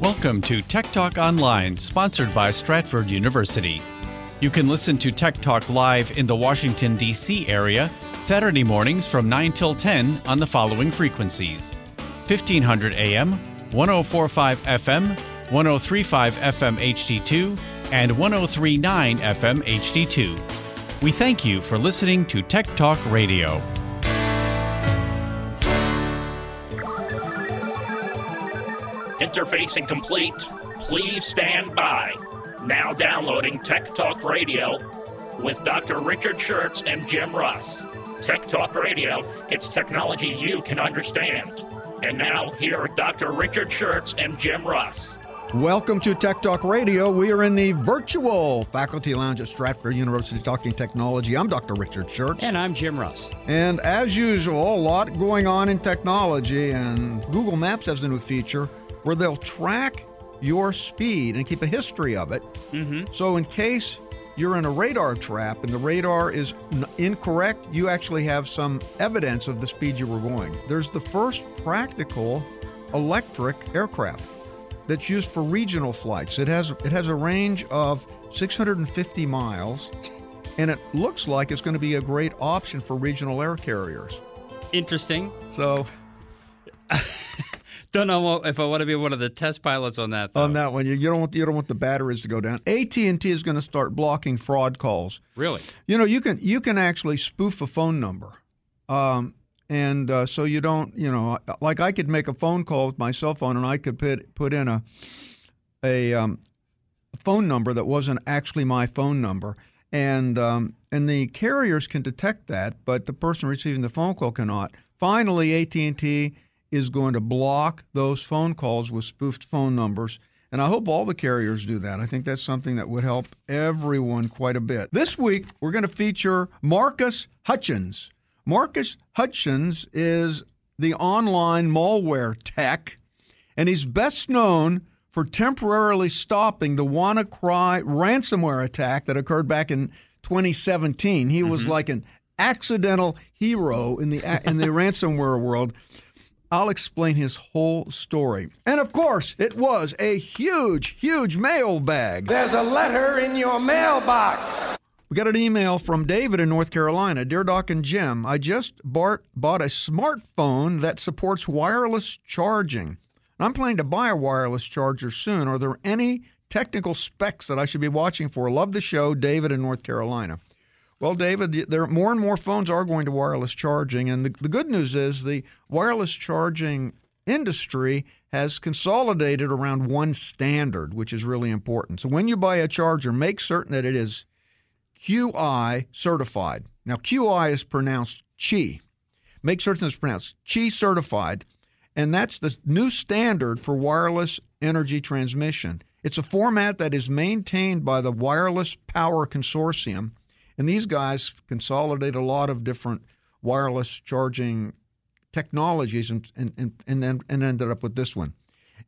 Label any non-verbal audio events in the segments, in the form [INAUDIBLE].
Welcome to Tech Talk Online, sponsored by Stratford University. You can listen to Tech Talk live in the Washington, D.C. area Saturday mornings from 9 till 10 on the following frequencies 1500 AM, 1045 FM, 1035 FM HD2, and 1039 FM HD2. We thank you for listening to Tech Talk Radio. Interface incomplete. Please stand by. Now downloading Tech Talk Radio with Dr. Richard Shurtz and Jim Russ. Tech Talk Radio, it's technology you can understand. And now, here are Dr. Richard Shurtz and Jim Russ. Welcome to Tech Talk Radio. We are in the virtual faculty lounge at Stratford University talking technology. I'm Dr. Richard Shurtz. And I'm Jim Russ. And as usual, a lot going on in technology, and Google Maps has a new feature where they'll track your speed and keep a history of it. Mm-hmm. So, in case you're in a radar trap and the radar is incorrect, you actually have some evidence of the speed you were going. There's the first practical electric aircraft that's used for regional flights. It has it has a range of 650 miles, and it looks like it's going to be a great option for regional air carriers. Interesting. So [LAUGHS] Don't know if I want to be one of the test pilots on that. Though. on that one, you, you don't want you don't want the batteries to go down. AT and T is going to start blocking fraud calls. Really? You know, you can you can actually spoof a phone number, um, and uh, so you don't, you know, like I could make a phone call with my cell phone, and I could put put in a a, um, phone number that wasn't actually my phone number, and um, and the carriers can detect that, but the person receiving the phone call cannot. Finally, AT and T is going to block those phone calls with spoofed phone numbers. And I hope all the carriers do that. I think that's something that would help everyone quite a bit. This week, we're going to feature Marcus Hutchins. Marcus Hutchins is the online malware tech, and he's best known for temporarily stopping the WannaCry ransomware attack that occurred back in 2017. He was mm-hmm. like an accidental hero in the in the [LAUGHS] ransomware world. I'll explain his whole story. And of course, it was a huge, huge mailbag. There's a letter in your mailbox. We got an email from David in North Carolina. Dear Doc and Jim, I just bought, bought a smartphone that supports wireless charging. And I'm planning to buy a wireless charger soon. Are there any technical specs that I should be watching for? Love the show, David in North Carolina. Well, David, there more and more phones are going to wireless charging, and the, the good news is the wireless charging industry has consolidated around one standard, which is really important. So when you buy a charger, make certain that it is QI certified. Now, QI is pronounced Qi. Make certain it's pronounced Qi certified, and that's the new standard for wireless energy transmission. It's a format that is maintained by the Wireless Power Consortium and these guys consolidate a lot of different wireless charging technologies and, and, and, and then and ended up with this one.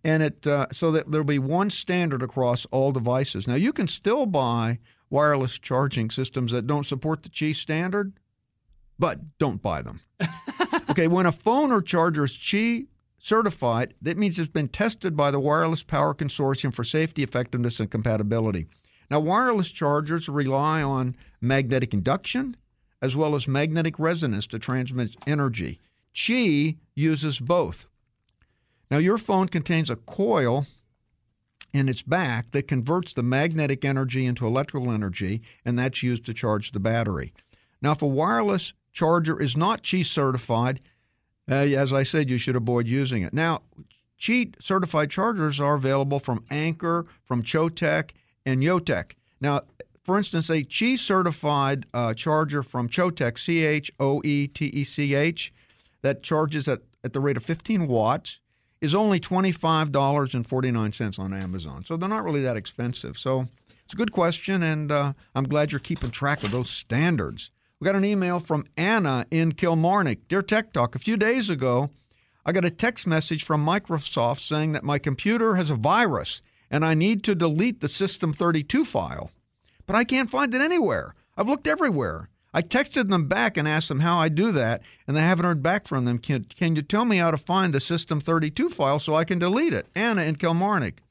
And it uh, so that there'll be one standard across all devices. Now you can still buy wireless charging systems that don't support the Qi standard, but don't buy them. [LAUGHS] okay, when a phone or charger is Qi certified, that means it's been tested by the Wireless Power Consortium for safety, effectiveness, and compatibility. Now, wireless chargers rely on magnetic induction as well as magnetic resonance to transmit energy. Qi uses both. Now, your phone contains a coil in its back that converts the magnetic energy into electrical energy, and that's used to charge the battery. Now, if a wireless charger is not Qi certified, uh, as I said, you should avoid using it. Now, Qi certified chargers are available from Anker, from Choetech, and Yootech. Now, for instance, a Qi certified uh, charger from Choetech, C H O E T E C H, that charges at, at the rate of 15 watts, is only $25.49 on Amazon. So they're not really that expensive. So it's a good question, and uh, I'm glad you're keeping track of those standards. We got an email from Anna in Kilmarnock. Dear Tech Talk, a few days ago, I got a text message from Microsoft saying that my computer has a virus and I need to delete the System 32 file. But I can't find it anywhere. I've looked everywhere. I texted them back and asked them how I do that, and they haven't heard back from them. Can, can you tell me how to find the System 32 file so I can delete it? Anna in Kilmarnock.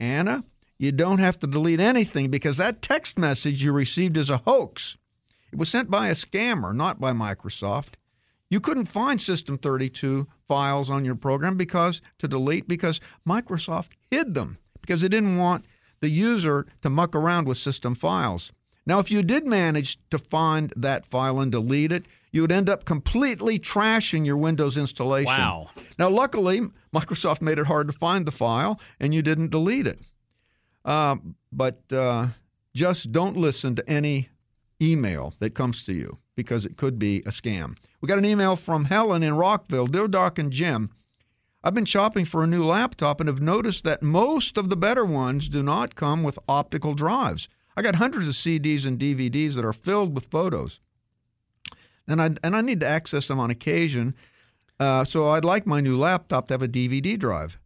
Anna, you don't have to delete anything because that text message you received is a hoax. It was sent by a scammer, not by Microsoft. You couldn't find System 32 files on your program because to delete because Microsoft hid them because they didn't want the user to muck around with system files. Now, if you did manage to find that file and delete it, you would end up completely trashing your Windows installation. Wow. Now, luckily, Microsoft made it hard to find the file and you didn't delete it. Uh, but uh, just don't listen to any email that comes to you because it could be a scam. We got an email from Helen in Rockville. Dear Doc and Jim, I've been shopping for a new laptop and have noticed that most of the better ones do not come with optical drives. I got hundreds of CDs and DVDs that are filled with photos. And I, and I need to access them on occasion. Uh, so I'd like my new laptop to have a DVD drive.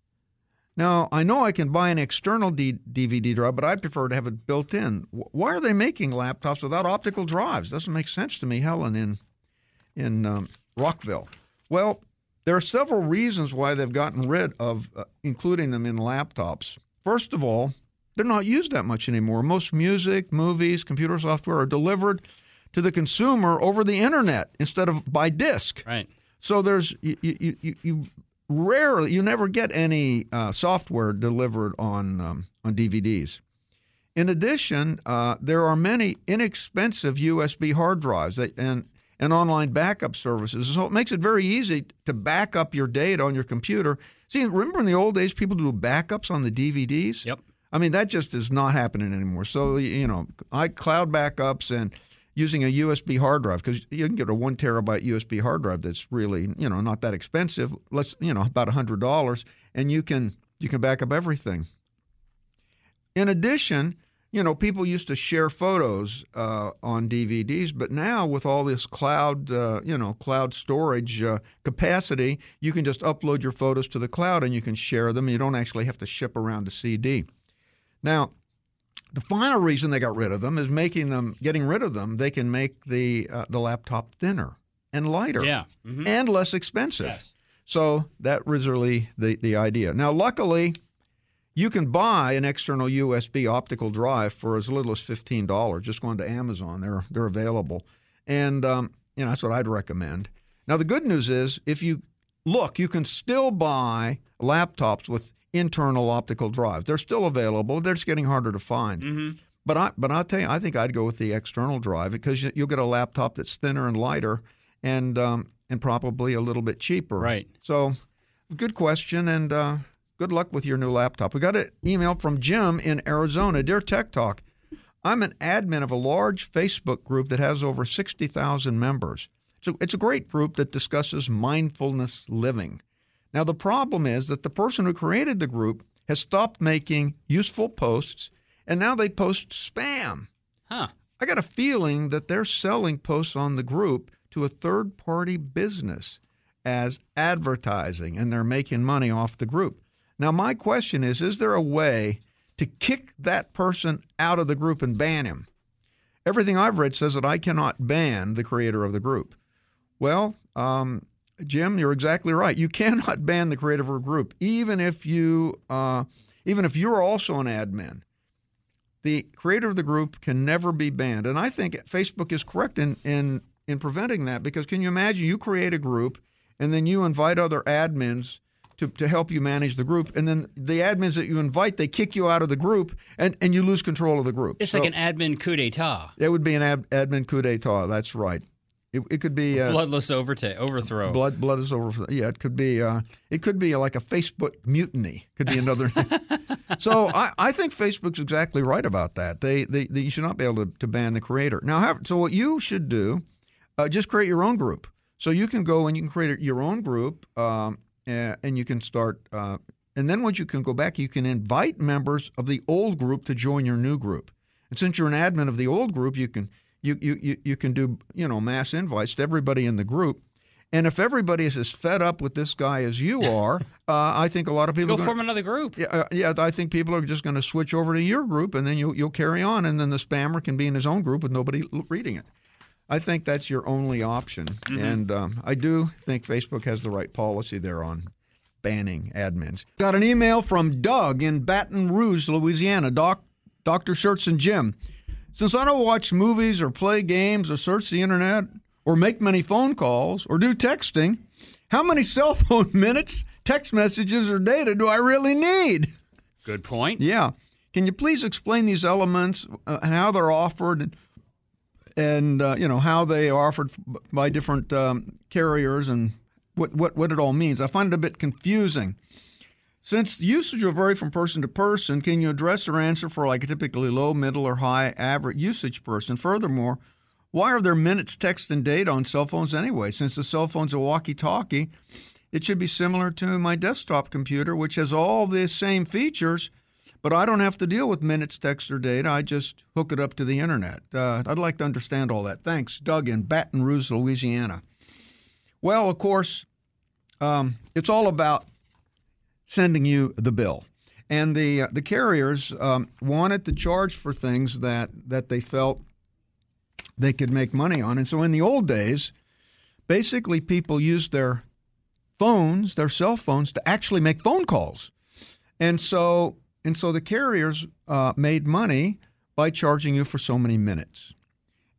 Now, I know I can buy an external D- DVD drive, but I'd prefer to have it built in. Why are they making laptops without optical drives? Doesn't make sense to me, Helen, in, in um, Rockville. Well, there are several reasons why they've gotten rid of uh, including them in laptops. First of all, they're not used that much anymore. Most music, movies, computer software are delivered to the consumer over the internet instead of by disk. Right. So there's you you, you, you rarely you never get any uh, software delivered on um, on DVDs. In addition, uh, there are many inexpensive USB hard drives that, and and online backup services. So it makes it very easy to back up your data on your computer. See, remember in the old days, people do backups on the DVDs. Yep. I mean, that just is not happening anymore. So you know, I cloud backups and using a USB hard drive because you can get a one terabyte USB hard drive that's really you know not that expensive. Let's you know about a hundred dollars, and you can you can back up everything. In addition, you know people used to share photos uh, on DVDs, but now with all this cloud uh, you know cloud storage uh, capacity, you can just upload your photos to the cloud and you can share them. You don't actually have to ship around a CD. Now, the final reason they got rid of them is making them, getting rid of them, they can make the uh, the laptop thinner and lighter Yeah. Mhm. and less expensive. Yes. So that was really the, the idea. Now, luckily, you can buy an external USB optical drive for as little as fifteen dollars. Just going to Amazon, they're they're available, and um, you know that's what I'd recommend. Now, the good news is if you look, you can still buy laptops with internal optical drives. They're still available. They're just getting harder to find. Mhm. But I but I'll tell you, I think I'd go with the external drive because you, you'll get a laptop that's thinner and lighter, and um, and probably a little bit cheaper. Right. So, good question, and uh, good luck with your new laptop. We got an email from Jim in Arizona. Dear Tech Talk, I'm an admin of a large Facebook group that has over 60,000 members. So it's a great group that discusses mindfulness living. Now, the problem is that the person who created the group has stopped making useful posts, and now they post spam. Huh. I got a feeling that they're selling posts on the group to a third party business as advertising and they're making money off the group. Now, my question is is there a way to kick that person out of the group and ban him? Everything I've read says that I cannot ban the creator of the group. Well, um, Jim, you're exactly right. You [LAUGHS] cannot ban the creator of a group, even if you, uh, even if you're also an admin the creator of the group can never be banned. And I think Facebook is correct in, in, in preventing that because can you imagine you create a group and then you invite other admins to, to help you manage the group. And then the admins that you invite, they kick you out of the group and, and you lose control of the group. It's So like an admin coup d'etat. It would be an ad, admin coup d'etat. That's right. It, it could be uh, Bloodless overta- overthrow. blood. Blood is over. Yeah, it could be. Uh, it could be like a Facebook mutiny. Could be another. [LAUGHS] so I, I think Facebook's exactly right about that. They, they, they you should not be able to, to ban the creator. Now, have, so what you should do, uh, just create your own group. So you can go and you can create your own group, um, and, and you can start. Uh, and then once you can go back, you can invite members of the old group to join your new group. And since you're an admin of the old group, you can you you you, you can do you know mass invites to everybody in the group. And if everybody is as fed up with this guy as you [LAUGHS] are, uh, I think a lot of people Go form another group. yeah, uh, yeah, I think people are just going to switch over to your group, and then you'll you'll carry on, and then the spammer can be in his own group with nobody reading it. I think that's your only option. Mm-hmm. And um, I do think Facebook has the right policy there on banning admins. Got an email from Doug in Baton Rouge, Louisiana. Doc, Dr. Shurtz and Jim. Since I don't watch movies or play games or search the internet or make many phone calls or do texting, how many [LAUGHS] cell phone minutes, text messages, or data do I really need? Good point. Yeah. Can you please explain these elements uh, and how they're offered and, uh, you know how they are offered by different um, carriers and what, what, what it all means? I find it a bit confusing. Since usage will vary from person to person, can you address or answer for like a typically low, middle, or high average usage person? Furthermore, why are there minutes, text, and data on cell phones anyway? Since the cell phone's a walkie talkie, it should be similar to my desktop computer, which has all the same features, but I don't have to deal with minutes, text, or data. I just hook it up to the internet. Uh, I'd like to understand all that. Thanks, Doug in Baton Rouge, Louisiana. Well, of course, um, it's all about sending you the bill. And the uh, the carriers um, wanted to charge for things that that they felt they could make money on. And so in the old days, basically people used their phones, their cell phones, to actually make phone calls. And so and so the carriers uh, made money by charging you for so many minutes.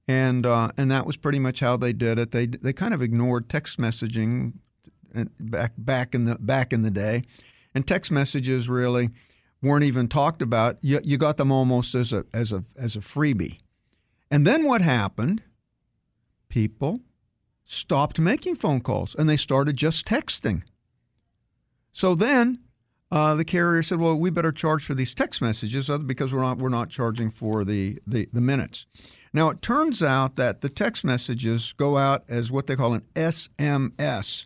And uh, and that was pretty much how they did it. They they kind of ignored text messaging uh, back back in the back in the day, and text messages really weren't even talked about. You, you got them almost as a as a as a freebie. And then what happened? People stopped making phone calls and they started just texting. So then uh, the carrier said, "Well, we better charge for these text messages because we're not we're not charging for the, the, the minutes." Now it turns out that the text messages go out as what they call an SMS,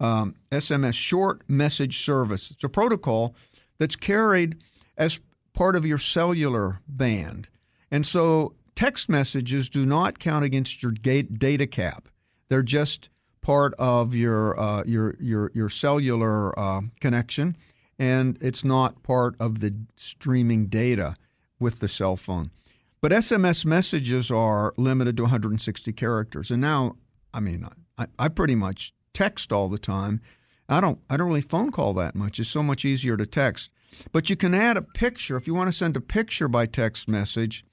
um, SMS short message service. It's a protocol that's carried as part of your cellular band, and so text messages do not count against your data cap. They're just part of your uh, your your your cellular uh, connection, and it's not part of the streaming data with the cell phone. But SMS messages are limited to 160 characters, and now, I mean, I, I pretty much text all the time. I don't I don't really phone call that much. It's so much easier to text. But you can add a picture if you want to send a picture by text message,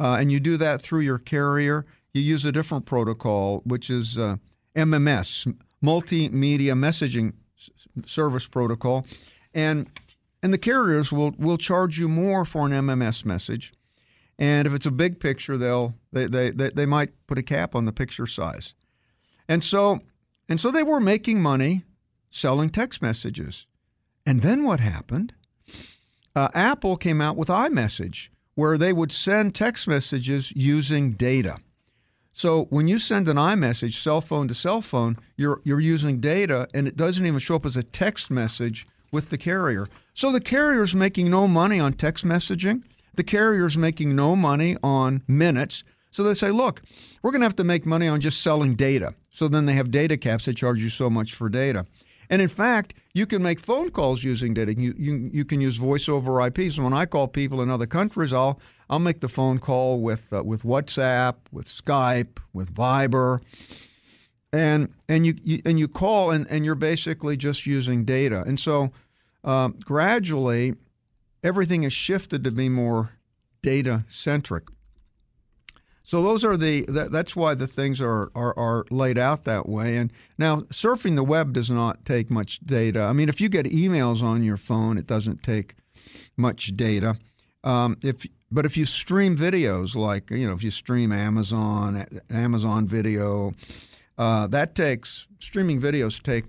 uh, and you do that through your carrier. You use a different protocol, which is uh, MMS, Multimedia Messaging Service Protocol, and and the carriers will will charge you more for an MMS message. And if it's a big picture, they'll they, they, they, they might put a cap on the picture size. And so and so they were making money selling text messages. And then what happened? Uh, Apple came out with iMessage, where they would send text messages using data. So when you send an iMessage, cell phone to cell phone, you're you're using data, and it doesn't even show up as a text message with the carrier. So the carrier's making no money on text messaging. The carrier's making no money on minutes. So they say, look, we're going to have to make money on just selling data. So then they have data caps that charge you so much for data. And in fact, you can make phone calls using data. You, you, you can use voice over IP. So when I call people in other countries, I'll I'll make the phone call with uh, with WhatsApp, with Skype, with Viber, and and you, you and you call and, and you're basically just using data. And so um, gradually, everything has shifted to be more data centric. So those are the that, that's why the things are, are are laid out that way. And now surfing the web does not take much data. I mean, if you get emails on your phone, it doesn't take much data. Um, if but if you stream videos, like you know, if you stream Amazon Amazon Video, uh, that takes streaming videos take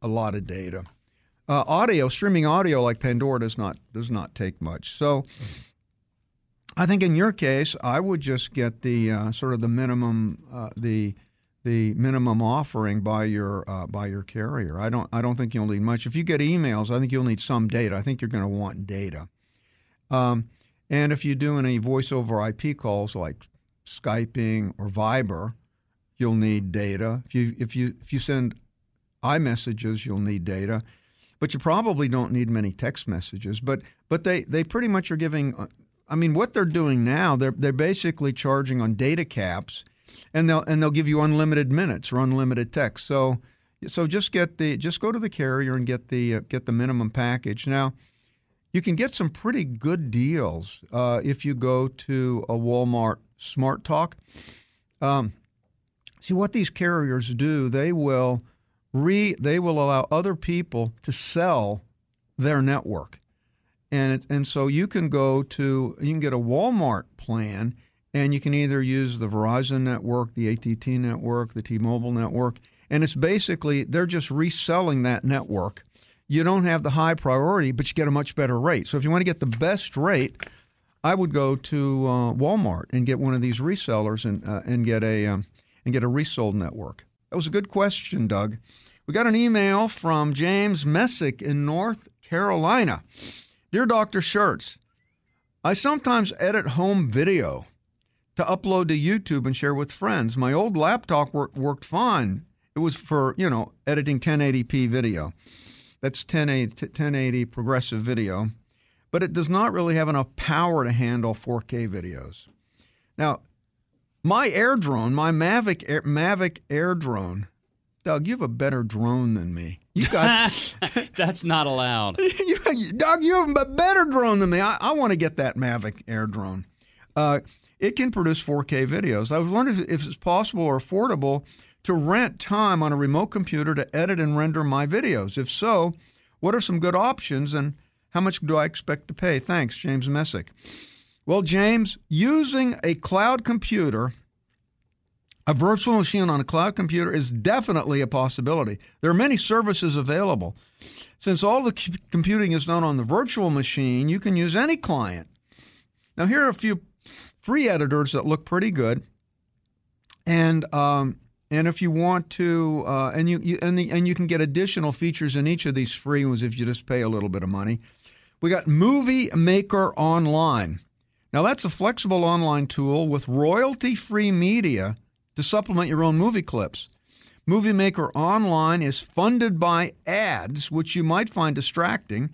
a lot of data. Uh, audio streaming audio like Pandora does not does not take much. So I think in your case, I would just get the uh, sort of the minimum uh, the the minimum offering by your uh, by your carrier. I don't I don't think you'll need much. If you get emails, I think you'll need some data. I think you're going to want data. Um, and if you do any voice over IP calls like Skyping or Viber, you'll need data. If you if you if you send iMessages, you'll need data. But you probably don't need many text messages. But but they, they pretty much are giving uh, I mean, what they're doing now, they're they're basically charging on data caps, and they'll and they'll give you unlimited minutes or unlimited text. So so just get the just go to the carrier and get the uh, get the minimum package. Now, you can get some pretty good deals uh, if you go to a Walmart Smart Talk. Um, see what these carriers do? They will re they will allow other people to sell their network, and it, and so you can go to you can get a Walmart plan, and you can either use the Verizon network, the ATT network, the T-Mobile network and it's basically they're just reselling that network. You don't have the high priority, but you get a much better rate. So if you want to get the best rate, I would go to uh, Walmart and get one of these resellers and uh, and get a um, and get a resold network. That was a good question, Doug. We got an email from James Messick in North Carolina. Dear Dr. Shurtz, I sometimes edit home video to upload to YouTube and share with friends. My old laptop work, worked fine, it was for, you know, editing 1080p video. That's 1080, 1080 progressive video. But it does not really have enough power to handle 4K videos. Now, my air drone, my Mavic Air, Mavic Air drone, Doug, you have a better drone than me. You got [LAUGHS] that's not allowed. [LAUGHS] you, Doug, you have a better drone than me. I, I want to get that Mavic Air drone. Uh, it can produce 4K videos. I was wondering if it's possible or affordable to rent time on a remote computer to edit and render my videos? If so, what are some good options and how much do I expect to pay? Thanks, James Messick. Well, James, using a cloud computer, a virtual machine on a cloud computer is definitely a possibility. There are many services available. Since all the computing is done on the virtual machine, you can use any client. Now, here are a few free editors that look pretty good. And um, and if you want to, uh, and you, you and the, and you can get additional features in each of these free ones if you just pay a little bit of money. We got Movie Maker Online. Now that's a flexible online tool with royalty-free media to supplement your own movie clips. Movie Maker Online is funded by ads, which you might find distracting,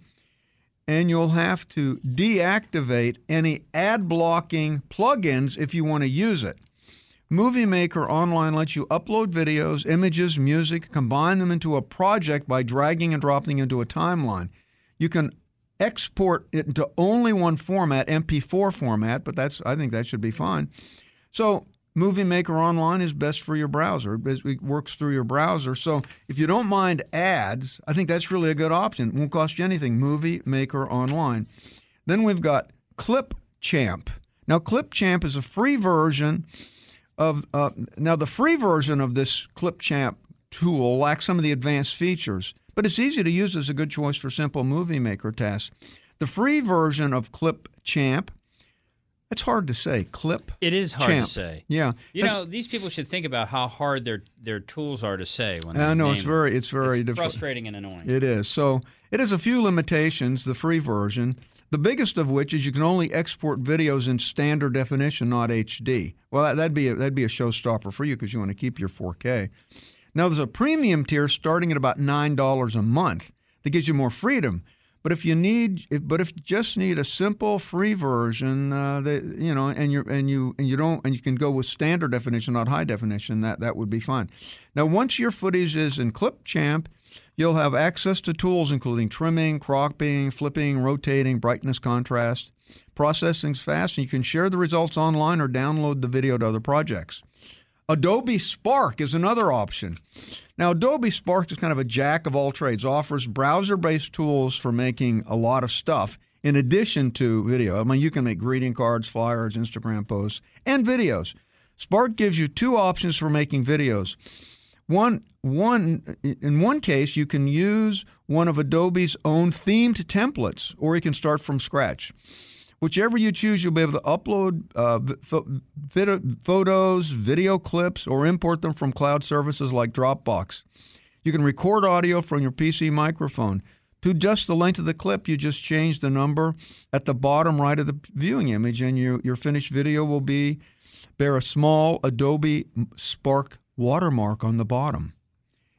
and you'll have to deactivate any ad blocking plugins if you want to use it. Movie Maker Online lets you upload videos, images, music, combine them into a project by dragging and dropping into a timeline. You can export it into only one format, MP4 format, but that's I think that should be fine. So Movie Maker Online is best for your browser. It works through your browser. So if you don't mind ads, I think that's really a good option. It won't cost you anything. Movie Maker Online. Then we've got Clipchamp. Now Clipchamp is a free version of uh, now the free version of this Clipchamp tool lacks some of the advanced features, but it's easy to use as a good choice for simple movie maker tasks. The free version of Clipchamp it's hard to say. Clip. It is hard champ. to say. Yeah. You know, these people should think about how hard their their tools are to say when I know it's very it's very it's frustrating and annoying. It is. So it has a few limitations. The free version. The biggest of which is you can only export videos in standard definition, not HD. Well, that, would be a, that'd be a showstopper for you because you want to keep your 4K. Now, there's a premium tier starting at about nine dollars a month that gives you more freedom. But if you need, if, but if you just need a simple free version, uh, that you know, and you and you and you don't, and you can go with standard definition, not high definition, that that would be fine. Now, once your footage is in Clipchamp, You'll have access to tools including trimming, cropping, flipping, rotating, brightness, contrast. Processing's fast, and you can share the results online or download the video to other projects. Adobe Spark is another option. Now, Adobe Spark is kind of a jack of all trades, offers browser based tools for making a lot of stuff in addition to video. I mean, you can make greeting cards, flyers, Instagram posts, and videos. Spark gives you two options for making videos. One, one, in one case, you can use one of Adobe's own themed templates, or you can start from scratch. Whichever you choose, you'll be able to upload uh, photos, video clips, or import them from cloud services like Dropbox. You can record audio from your PC microphone. To adjust the length of the clip, you just change the number at the bottom right of the viewing image, and your, your finished video will be bear a small Adobe Spark watermark on the bottom.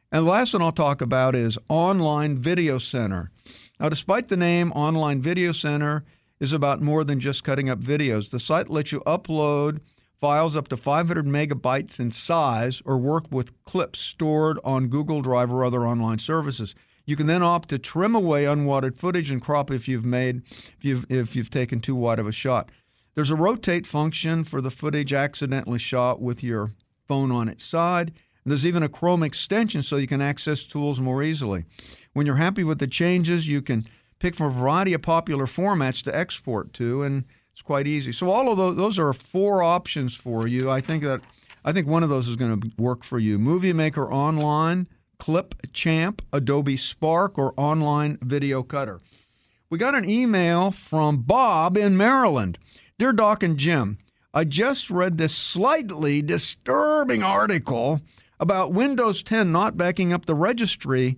And the last one I'll talk about is Online Video Cutter. Now, despite the name Online Video Cutter is about more than just cutting up videos. The site lets you upload files up to 500 megabytes in size or work with clips stored on Google Drive or other online services. You can then opt to trim away unwanted footage and crop if you've made if you've if you've taken too wide of a shot. There's a rotate function for the footage accidentally shot with your phone on its side. And There's even a Chrome extension so you can access tools more easily. When you're happy with the changes, you can pick from a variety of popular formats to export to, and it's quite easy. So all of those those are four options for you. I think that I think one of those is going to work for you. Movie Maker Online, Clip Champ, Adobe Spark, or Online Video Cutter. We got an email from Bob in Maryland. Dear Doc and Jim, I just read this slightly disturbing article about Windows 10 not backing up the registry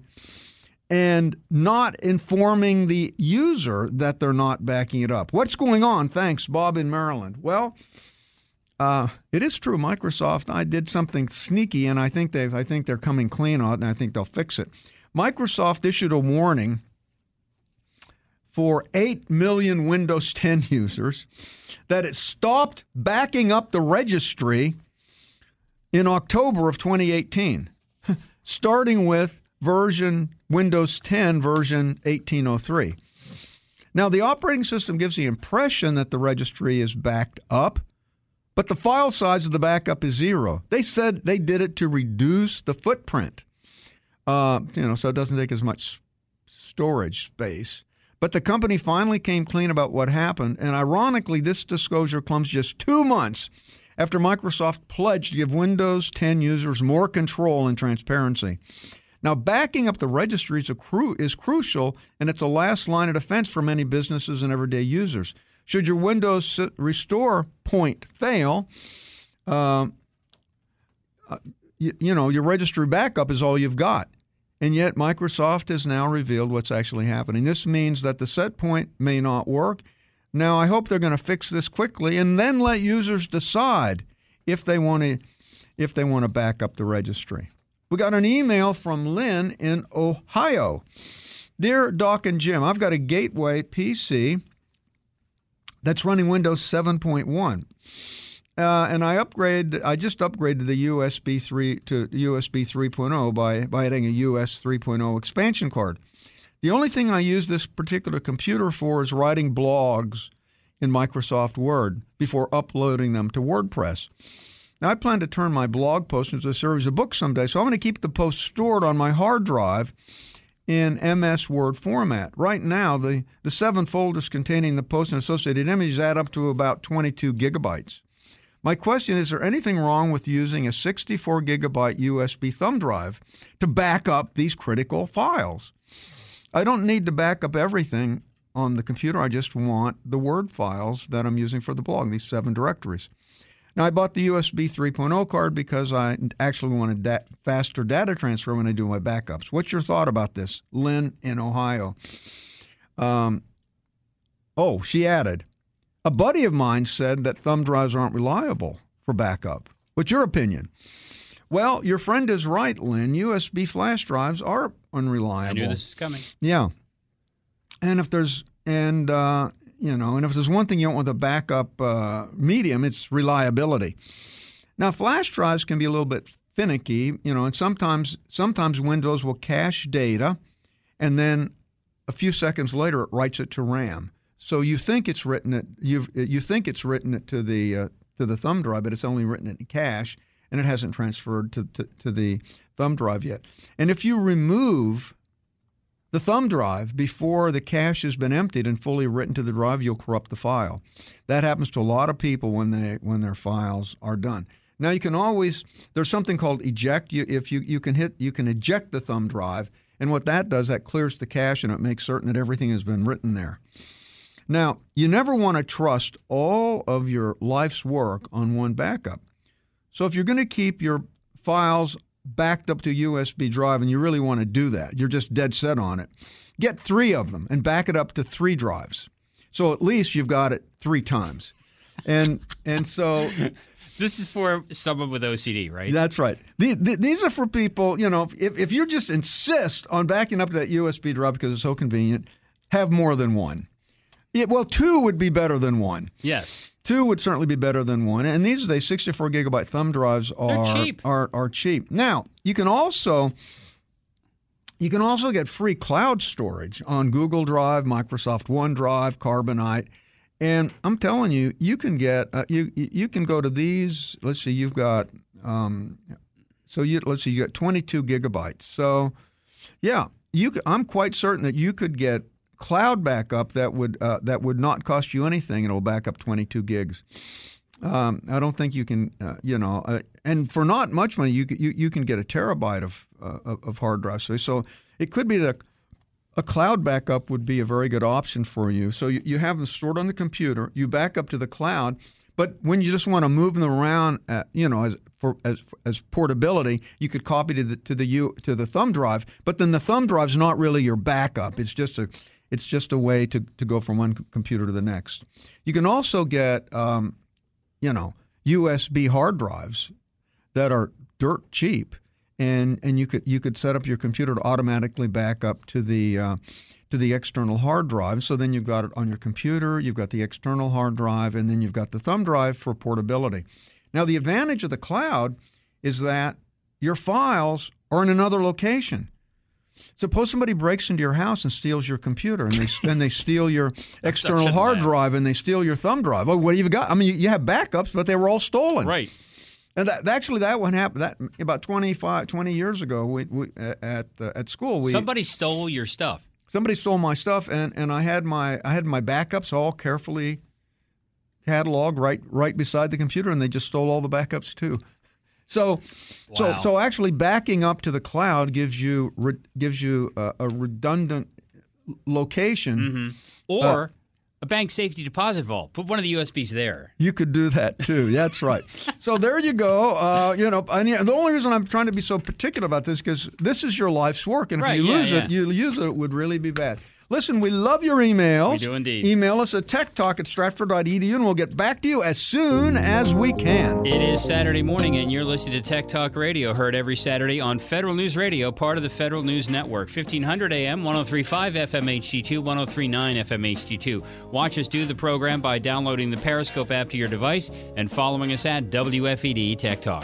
and not informing the user that they're not backing it up. What's going on? Thanks, Bob in Maryland. Well, uh, it is true. Microsoft, I did something sneaky, and I think they've, I think they're coming clean on it, and I think they'll fix it. Microsoft issued a warning for 8 million Windows [LAUGHS] 10 users that it stopped backing up the registry in October of 2018, [LAUGHS] starting with version Windows 10 version 1803. Now, the operating system gives the impression that the registry is backed up, but the file size of the backup is zero. They said they did it to reduce the footprint, uh, you know, so it doesn't take as much storage space. But the company finally came clean about what happened, and ironically, this disclosure comes just two months after Microsoft pledged to give Windows 10 users more control and transparency. Now, backing up the registry is, cru- is crucial, and it's a last line of defense for many businesses and everyday users. Should your Windows restore point fail, uh, you, you know, your registry backup is all you've got. And yet, Microsoft has now revealed what's actually happening. This means that the set point may not work. Now, I hope they're going to fix this quickly and then let users decide if they want to if they want to back up the registry. We got an email from Lynn in Ohio. Dear Doc and Jim, I've got a Gateway PC that's running Windows 7.1. Uh, and I upgrade. I just upgraded the USB 3 to USB 3.0 by, by adding a US 3.0 expansion card. The only thing I use this particular computer for is writing blogs in Microsoft Word before uploading them to WordPress. Now, I plan to turn my blog posts into a series of books someday, so I'm going to keep the posts stored on my hard drive in MS Word format. Right now, the, the seven folders containing the posts and associated images add up to about 22 gigabytes. My question is there anything wrong with using a 64 gigabyte USB thumb drive to back up these critical files? I don't need to back up everything on the computer. I just want the Word files that I'm using for the blog, these seven directories. Now, I bought the USB 3.0 card because I actually wanted da- faster data transfer when I do my backups. What's your thought about this? Lynn in Ohio. Um, oh, she added, a buddy of mine said that thumb drives aren't reliable for backup. What's your opinion? Well, your friend is right, Lynn. USB flash drives are unreliable. I knew this is coming. Yeah. And if there's, and uh, you know, and if there's one thing you don't want with a backup uh, medium, it's reliability. Now, flash drives can be a little bit finicky, you know, and sometimes sometimes Windows will cache data, and then a few seconds later it writes it to RAM. So you think it's written it you you think it's written it to the uh, to the thumb drive, but it's only written it in cache, and it hasn't transferred to, to, to the thumb drive yet. And if you remove the thumb drive before the cache has been emptied and fully written to the drive you'll corrupt the file. That happens to a lot of people when they when their files are done. Now you can always there's something called eject. You if you you can hit you can eject the thumb drive and what that does that clears the cache and it makes certain that everything has been written there. Now you never want to trust all of your life's work on one backup. So if you're going to keep your files backed up to USB drive and you really want to do that, you're just dead set on it, get three of them and back it up to three drives. So at least you've got it three times. And and so [LAUGHS] this is for someone with OCD, right? That's right. The, the, these are for people, you know, if, if you just insist on backing up that USB drive because it's so convenient, have more than one. It, well, two would be better than one. Yes. Two would certainly be better than one. And these days, 64 gigabyte thumb drives are cheap. Are, are cheap. Now you can also you can also get free cloud storage on Google Drive, Microsoft OneDrive, Carbonite, and I'm telling you, you can get uh, you you can go to these. Let's see, you've got um, so you let's see, you got 22 gigabytes. So yeah, you c- I'm quite certain that you could get cloud backup that would uh, that would not cost you anything, it'll back up 22 gigs. Um, I don't think you can, uh, you know, uh, and for not much money, you you, you can get a terabyte of uh, of hard drive space. So it could be that a cloud backup would be a very good option for you. So you, you have them stored on the computer, you back up to the cloud, but when you just want to move them around, uh, you know, as for as as portability, you could copy to the to the U, to the thumb drive. But then the thumb drive's not really your backup. It's just a it's just a way to, to go from one computer to the next. You can also get, um, you know, USB hard drives that are dirt cheap, and and you could you could set up your computer to automatically back up to the uh, to the external hard drive. So then you've got it on your computer, you've got the external hard drive, and then you've got the thumb drive for portability. Now the advantage of the cloud is that your files are in another location. Suppose somebody breaks into your house and steals your computer, and they and they steal your [LAUGHS] external hard drive, and they steal your thumb drive. Oh, what have you got? I mean, you, you have backups, but they were all stolen. Right. And that, actually, that one happened that about 25, 20 years ago. We, we at uh, at school, we Somebody stole your stuff. somebody stole my stuff, and, and I had my I had my backups all carefully cataloged right right beside the computer, and they just stole all the backups too. So, so Wow. so actually, backing up to the cloud gives you re, gives you a, a redundant location. Or a bank safety deposit vault. Put one of the USBs there. You could do that too. [LAUGHS] That's right. so there you go. Uh, you know, and the only reason I'm trying to be so particular about this because this is your life's work, and if Right, you yeah, lose yeah. it, you lose it, it would really be bad. Listen, we love your emails. We do indeed. Email us at techtalk at stratford.edu, and we'll get back to you as soon as we can. It is Saturday morning, and you're listening to Tech Talk Radio, heard every Saturday on Federal News Radio, part of the Federal News Network. 1500 AM, 1035 FM HD2, 1039 FM HD2. Watch us do the program by downloading the Periscope app to your device and following us at WFED Tech Talk.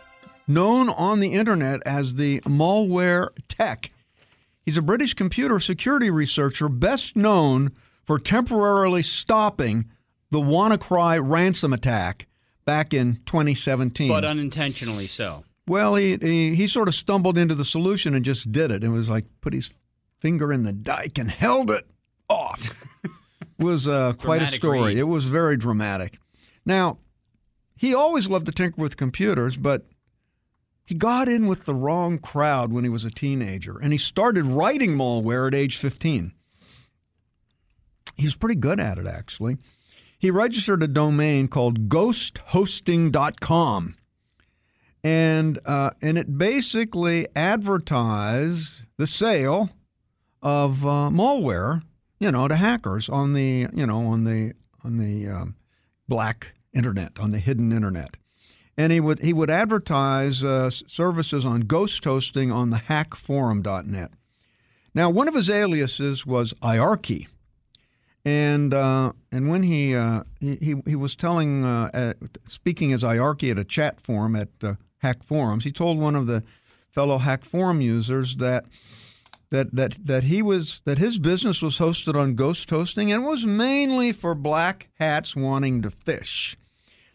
known on the internet as the malware tech. He's a British computer security researcher best known for temporarily stopping the WannaCry ransom attack back in 2017. But unintentionally so. Well, he, he he sort of stumbled into the solution and just did it. It was like put his finger in the dike and held it off. it [LAUGHS] was uh, quite a story. read. It was very dramatic. Now, he always loved to tinker with computers, but he got in with the wrong crowd when he was a teenager, and he started writing malware at age 15. he's pretty good at it, actually. He registered a domain called ghosthosting.com. And, uh, and it basically advertised the sale of uh, malware, you know, to hackers on the, you know, on the, on the um, black internet, on the hidden internet. And he would, he would advertise uh, services on ghost hosting on the hackforum.net. Now, one of his aliases was IARChy. And uh, and when he, uh, he he was telling, uh, at, speaking as IARChy at a chat forum at uh, Hack Forums, he told one of the fellow Hack Forum users that that that that he was that his business was hosted on ghost hosting and was mainly for black hats wanting to phish.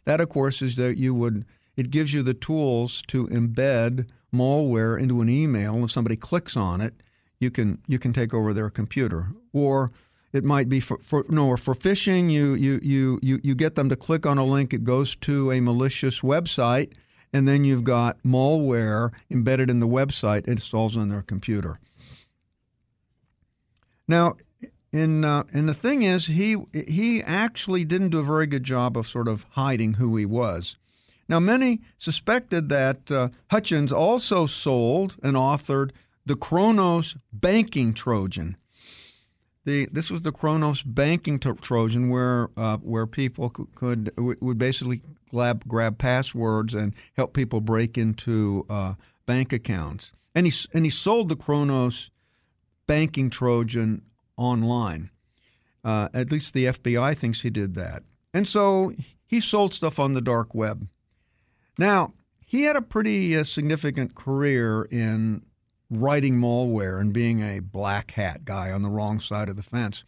That, of course, is that you would it gives you the tools to embed malware into an email. If somebody clicks on it, you can you can take over their computer or it might be for, for no or for phishing. You, you you you you get them to click on a link. It goes to a malicious website, and then you've got malware embedded in the website. It installs on their computer. Now, in uh, and the thing is, he he actually didn't do a very good job of sort of hiding who he was. Now, many suspected that uh, Hutchins also sold and authored the Kronos banking Trojan the this was the Kronos banking Trojan, where uh, where people could, could, would basically grab grab passwords and help people break into uh, bank accounts. And he and he sold the Kronos banking Trojan online. Uh, at least the FBI thinks he did that. And so he sold stuff on the dark web. Now he had a pretty uh, significant career in writing malware and being a black hat guy on the wrong side of the fence.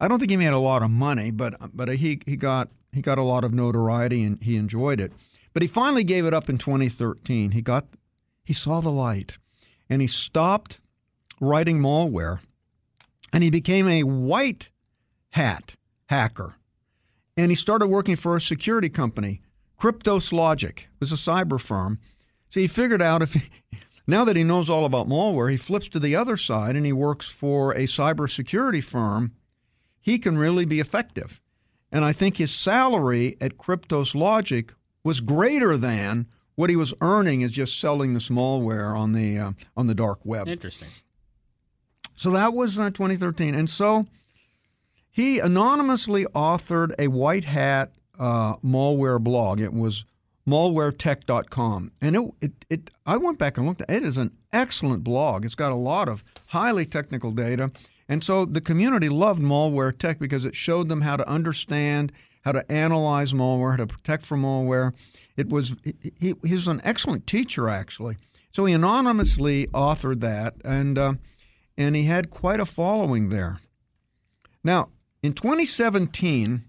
I don't think he made a lot of money, but but he he got he got a lot of notoriety and he enjoyed it. But he finally gave it up in 2013. He got he saw the light and he stopped writing malware and he became a white hat hacker. And he started working for a security company, Kryptos Logic. Was a cyber firm. So he figured out if he, [LAUGHS] now that he knows all about malware, he flips to the other side and he works for a cybersecurity firm. He can really be effective. And I think his salary at Kryptos Logic was greater than what he was earning as just selling this malware on the uh, on the dark web. Interesting. So that was uh, 2013, and so he anonymously authored a white hat uh, malware blog. It was malwaretech.com. And it, it, it, I went back and looked at it. It is an excellent blog. It's got a lot of highly technical data. And so the community loved Malware Tech because it showed them how to understand, how to analyze malware, how to protect from malware. It was he, he was an excellent teacher actually. So he anonymously authored that, and uh, and he had quite a following there. Now in 2017,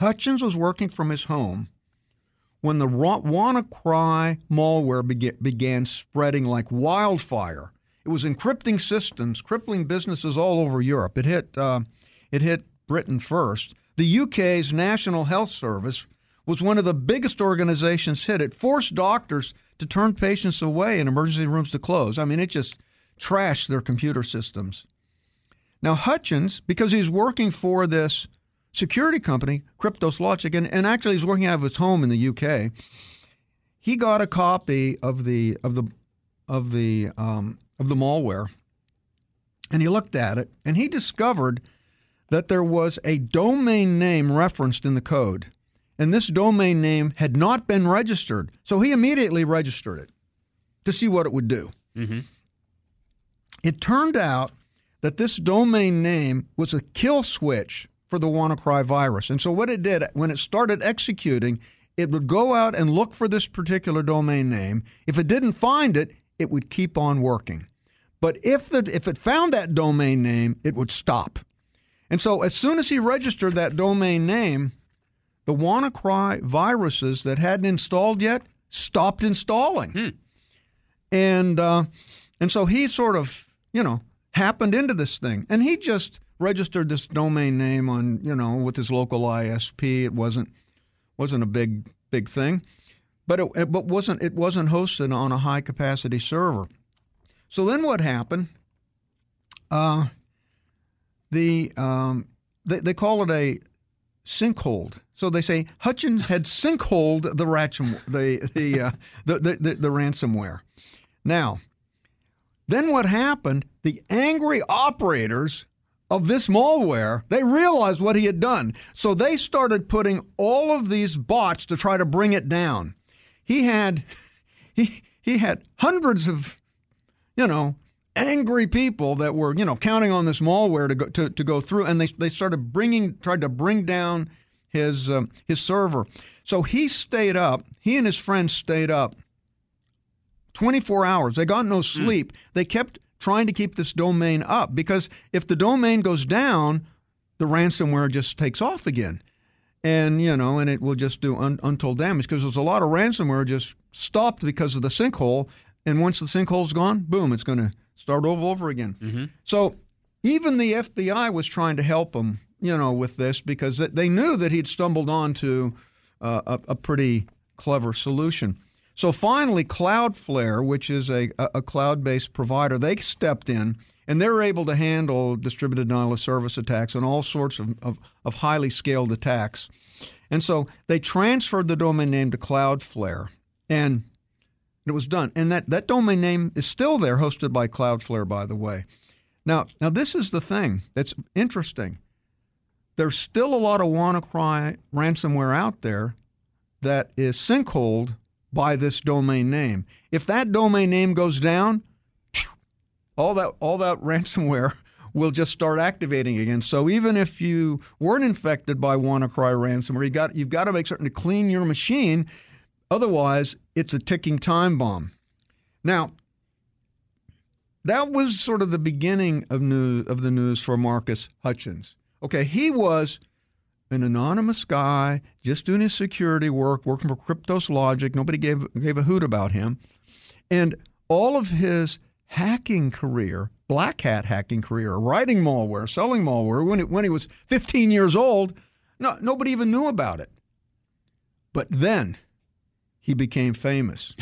Hutchins was working from his home when the WannaCry malware began spreading like wildfire. It was encrypting systems, crippling businesses all over Europe. It hit, uh, it hit Britain first. The UK's National Health Service was one of the biggest organizations hit. It forced doctors to turn patients away and emergency rooms to close. I mean, it just trashed their computer systems. Now, Hutchins, because he's working for this security company, Kryptos Logic, and, and actually he's working out of his home in the UK. He got a copy of the of the of the um, of the malware, and he looked at it, and he discovered that there was a domain name referenced in the code, and this domain name had not been registered. So he immediately registered it to see what it would do. Mm-hmm. It turned out that this domain name was a kill switch for the WannaCry virus. And so what it did, when it started executing, it would go out and look for this particular domain name. If it didn't find it, it would keep on working. But if the if it found that domain name, it would stop. And so as soon as he registered that domain name, the WannaCry viruses that hadn't installed yet stopped installing. Hmm. And uh, and so he sort of, you know, happened into this thing. And he just registered this domain name on, you know, with his local ISP. It wasn't wasn't a big big thing, but it, it but wasn't it wasn't hosted on a high capacity server. So then what happened? Uh, the um, they, they call it a sinkhole. So they say Hutchins had sinkholed the ransom the the, uh, the, the, the the ransomware. Now, then what happened? The angry operators of this malware, they realized what he had done. So they started putting all of these bots to try to bring it down. He had [LAUGHS] he he had hundreds of you know angry people that were you know counting on this malware to go to, to go through and they they started bringing tried to bring down his um, his server. So he stayed up, he and his friends stayed up 24 hours. They got no sleep. Mm. They kept trying to keep this domain up because if the domain goes down, the ransomware just takes off again. And, you know, and it will just do un- untold damage because there's a lot of ransomware just stopped because of the sinkhole. And once the sinkhole's gone, boom, it's going to start over over again. Mm-hmm. So even the FBI was trying to help him, you know, with this because they knew that he'd stumbled onto uh, a, a pretty clever solution. So finally, Cloudflare, which is a, a cloud based provider, they stepped in and they're able to handle distributed denial of service attacks and all sorts of, of, of highly scaled attacks. And so they transferred the domain name to Cloudflare and it was done. And that, that domain name is still there, hosted by Cloudflare, by the way. Now, now this is the thing that's interesting. There's still a lot of WannaCry ransomware out there that is sinkholed by this domain name. If that domain name goes down, all that all that ransomware [LAUGHS] will just start activating again. So even if you weren't infected by WannaCry ransomware, you got you've got to make certain to clean your machine. Otherwise, it's a ticking time bomb. Now, that was sort of the beginning of news of the news for Marcus Hutchins. Okay, he was an anonymous guy just doing his security work, working for Kryptos Logic. Nobody gave gave a hoot about him, and all of his hacking career, black hat hacking career, writing malware, selling malware, when it, when he was 15 years old, no, nobody even knew about it. But then he became famous.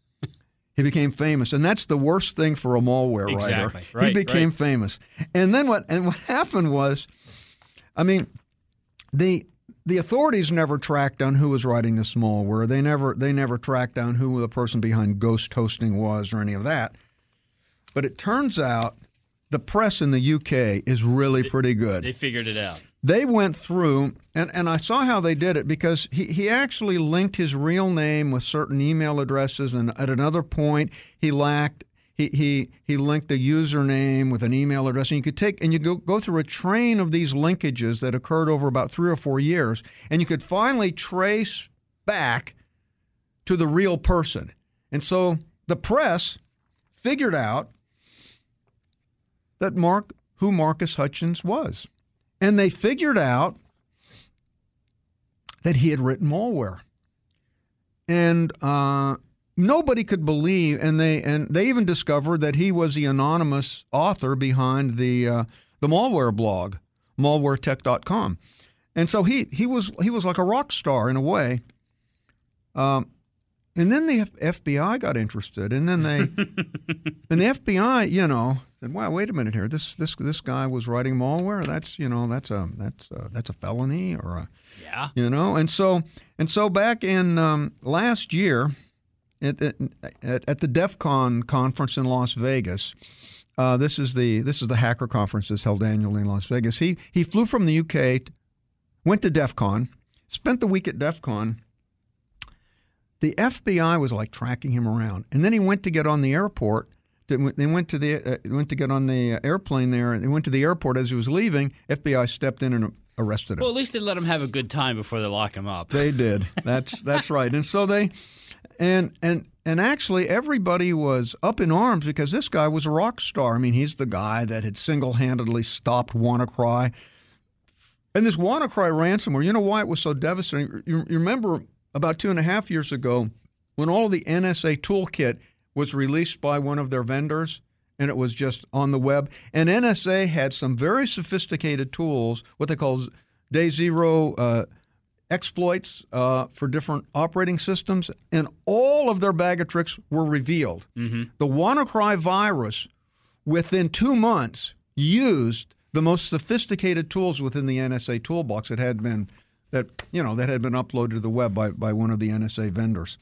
[LAUGHS] he became famous, and that's the worst thing for a malware exactly. writer. Right, he became right. famous, and then what? And what happened was, I mean the the authorities never tracked down who was writing the malware. They never they never tracked down who the person behind ghost hosting was or any of that. But it turns out the press in the UK is really pretty good. They figured it out. They went through and, and I saw how they did it because he, he actually linked his real name with certain email addresses and at another point he lacked he, he, he linked a username with an email address, and you could take and you go, go through a train of these linkages that occurred over about three or four years, and you could finally trace back to the real person. And so the press figured out that Mark who Marcus Hutchins was. And they figured out that he had written malware. And uh, nobody could believe, and they and they even discovered that he was the anonymous author behind the uh, the malware blog, malwaretech.com, and so he he was he was like a rock star in a way. Um, and then the F- FBI got interested, and then they [LAUGHS] and the FBI, you know, said, "Wow, wait a minute here. This this this guy was writing malware. That's you know that's a that's a, that's a felony or a yeah, you know." And so and so back in um, last year, at, at, at the DEF CON conference in Las Vegas. Uh, this is the this is the hacker conference that's held annually in Las Vegas. He he flew from the UK, went to DEF CON, spent the week at DEF CON. The FBI was like tracking him around, and then he went to get on the airport. They went to the uh, went to get on the airplane there, and he went to the airport as he was leaving. FBI stepped in and arrested him. Well, at least they let him have a good time before they lock him up. They did. [LAUGHS] That's that's right. And so they and and and actually everybody was up in arms because this guy was a rock star. I mean, he's the guy that had single-handedly stopped WannaCry. And this WannaCry ransomware, you know why it was so devastating? You, you remember about two and a half years ago when all of the NSA toolkit was released by one of their vendors and it was just on the web. And NSA had some very sophisticated tools, what they call day zero uh, exploits uh, for different operating systems, and all of their bag of tricks were revealed. Mm-hmm. The WannaCry virus, within two months, used the most sophisticated tools within the NSA toolbox that had been that you know that had been uploaded to the web by, by one of the NSA vendors,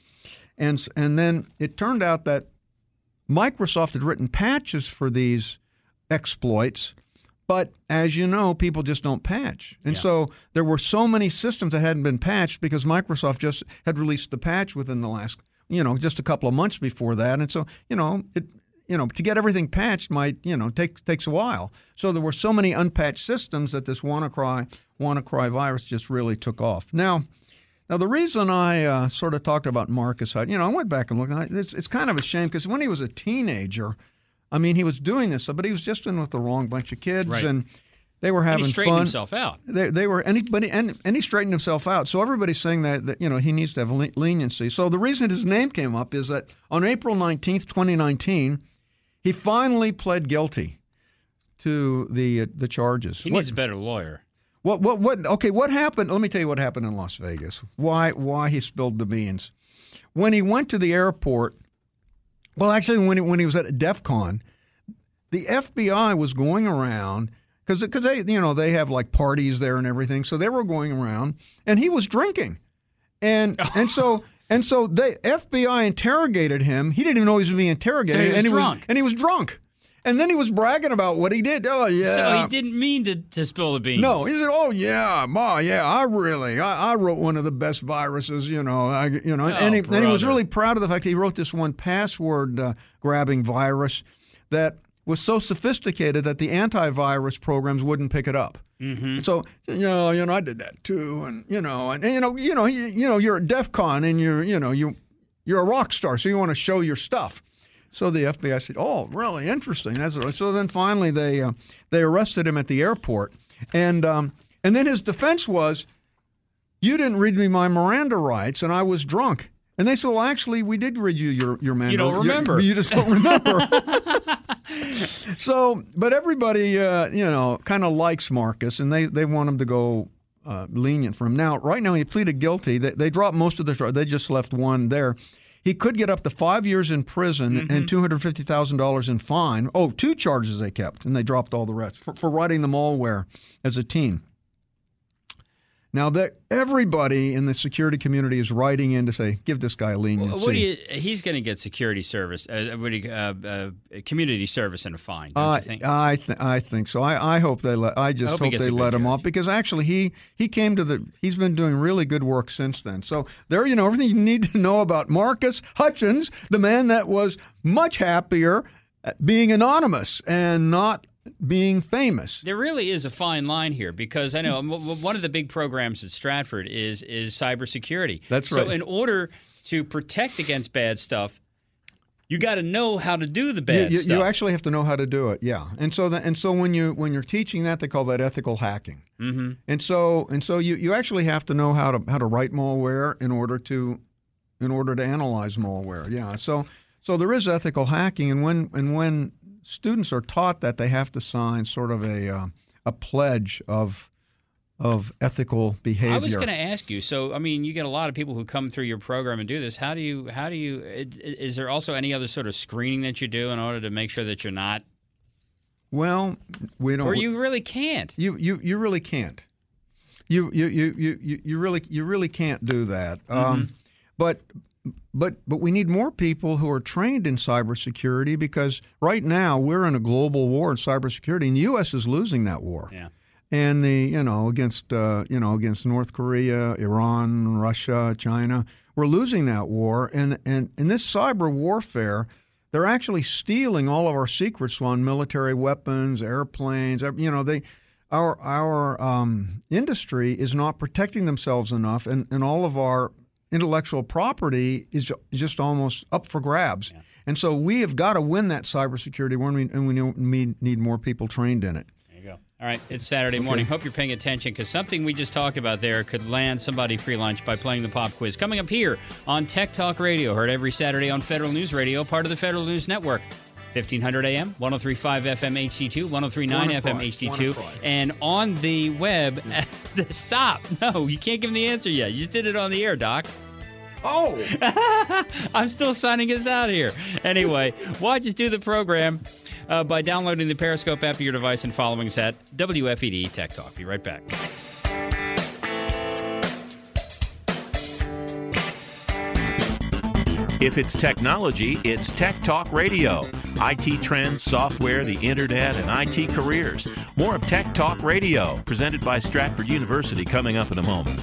and and then it turned out that Microsoft had written patches for these exploits, but as you know, people just don't patch, and Yeah. so there were so many systems that hadn't been patched because Microsoft just had released the patch within the last you know just a couple of months before that, and so you know it you know to get everything patched might you know take takes a while. So there were so many unpatched systems that this WannaCry WannaCry virus just really took off. Now. Now, the reason I uh, sort of talked about Marcus Hutch, you know, I went back and looked. I- It's, it's kind of a shame because when he was a teenager, I mean, he was doing this, but he was just in with the wrong bunch of kids, Right. and they were And having he straightened fun. himself out. They, they were anybody and, and he straightened himself out. So everybody's saying that, that you know he needs to have le- leniency. So the reason his name came up is that on April nineteenth, twenty nineteen, he finally pled guilty to the uh, the charges. He What- needs a better lawyer. what what what? Okay, what happened? Let me tell you what happened in Las Vegas. Why why he spilled the beans? When he went to the airport, well, actually, when he, when he was at DEF CON, the FBI was going around because because they you know they have like parties there and everything, so they were going around, and he was drinking, and [LAUGHS] and so. And so the FBI interrogated him. He didn't even know he was being interrogated. So he was and drunk. and he was drunk. And then he was bragging about what he did. Oh yeah. So he didn't mean to, to spill the beans. No, he said, "Oh yeah, ma, yeah, I really, I, I wrote one of the best viruses, you know, I, you know." and, he, Oh, and he was really proud of the fact he wrote this one password uh, grabbing virus that was so sophisticated that the antivirus programs wouldn't pick it up. Mm-hmm. So you know, you know, I did that too, and you know, and, and, you know, you know, you, you know, you're at DEF CON and you're, you know, you you're a rock star, so you want to show your stuff. So the FBI said, "Oh, really interesting." That's so. Then finally, they uh, they arrested him at the airport, and um, and then his defense was, "You didn't read me my Miranda rights, and I was drunk." And they said, "Well, actually, we did read you your your Miranda. You don't remember. You, just don't remember." [LAUGHS] [LAUGHS] so, but everybody, uh, you know, kind of likes Marcus, and they they want him to go uh, lenient for him. Now, right now, he pleaded guilty. They, they dropped most of the charges. They just left one there. He could get up to five years in prison and mm-hmm. two hundred fifty thousand dollars in fine. Oh, two charges they kept, and they dropped all the rest for, for writing the malware as a teen. Now that everybody in the security community is writing in to say, give this guy leniency. What do you, he's going to get security service, uh, what do you, uh, uh, community service and a fine, I think? I th- I think so. I, I hope they let. I just hope hope, they let him off because actually he he came to the. He's been doing really good work since then. So there, you know, everything you need to know about Marcus Hutchins, the man that was much happier being anonymous and not being famous. There really is a fine line here because I know one of the big programs at Stratford is is cybersecurity. That's right. So in order to protect against bad stuff, you got to know how to do the bad you, stuff. you actually have to know how to do it, yeah. And so that, and so when you when you're teaching that, they call that ethical hacking. Mm-hmm. And so and so you, you actually have to know how to how to write malware in order to in order to analyze malware. Yeah. So so there is ethical hacking, and when and when students are taught that, they have to sign sort of a uh, a pledge of of ethical behavior. I was going to ask you. So, I mean, you get a lot of people who come through your program and do this. How do you? How do you? Is there also any other sort of screening that you do in order to make sure that you're not, well, we don't. or you really can't? You you you really can't. You you you you you- you really you really can't do that. Um, but but but we need more people who are trained in cybersecurity because right now we're in a global war in cybersecurity, and the U.S. is losing that war. Yeah. And the you know against uh, you know against North Korea, Iran, Russia, China, we're losing that war. And and in this cyber warfare, they're actually stealing all of our secrets on military weapons, airplanes. You know they. Our our um, industry is not protecting themselves enough, and, and all of our intellectual property is just almost up for grabs. And so we have got to win that cybersecurity war, and we, and we need, need more people trained in it. There you go. All right, it's Saturday morning. Hope you're paying attention because something we just talked about there could land somebody free lunch by playing the pop quiz. Coming up here on Tech Talk Radio, heard every Saturday on Federal News Radio, part of the Federal News Network. 1500 AM, 1035 FM HD2, 1039 FM HD2, and on the web. [LAUGHS] Stop. No, you can't give him the answer yet. You just did it on the air, Doc. Oh, [LAUGHS] I'm still signing us out here. Anyway, watch us do the program uh, by downloading the Periscope app to your device and following us at WFED Tech Talk. Be right back. If it's technology, it's Tech Talk Radio. IT trends, software, the internet, and IT careers. More of Tech Talk Radio, presented by Stratford University, coming up in a moment.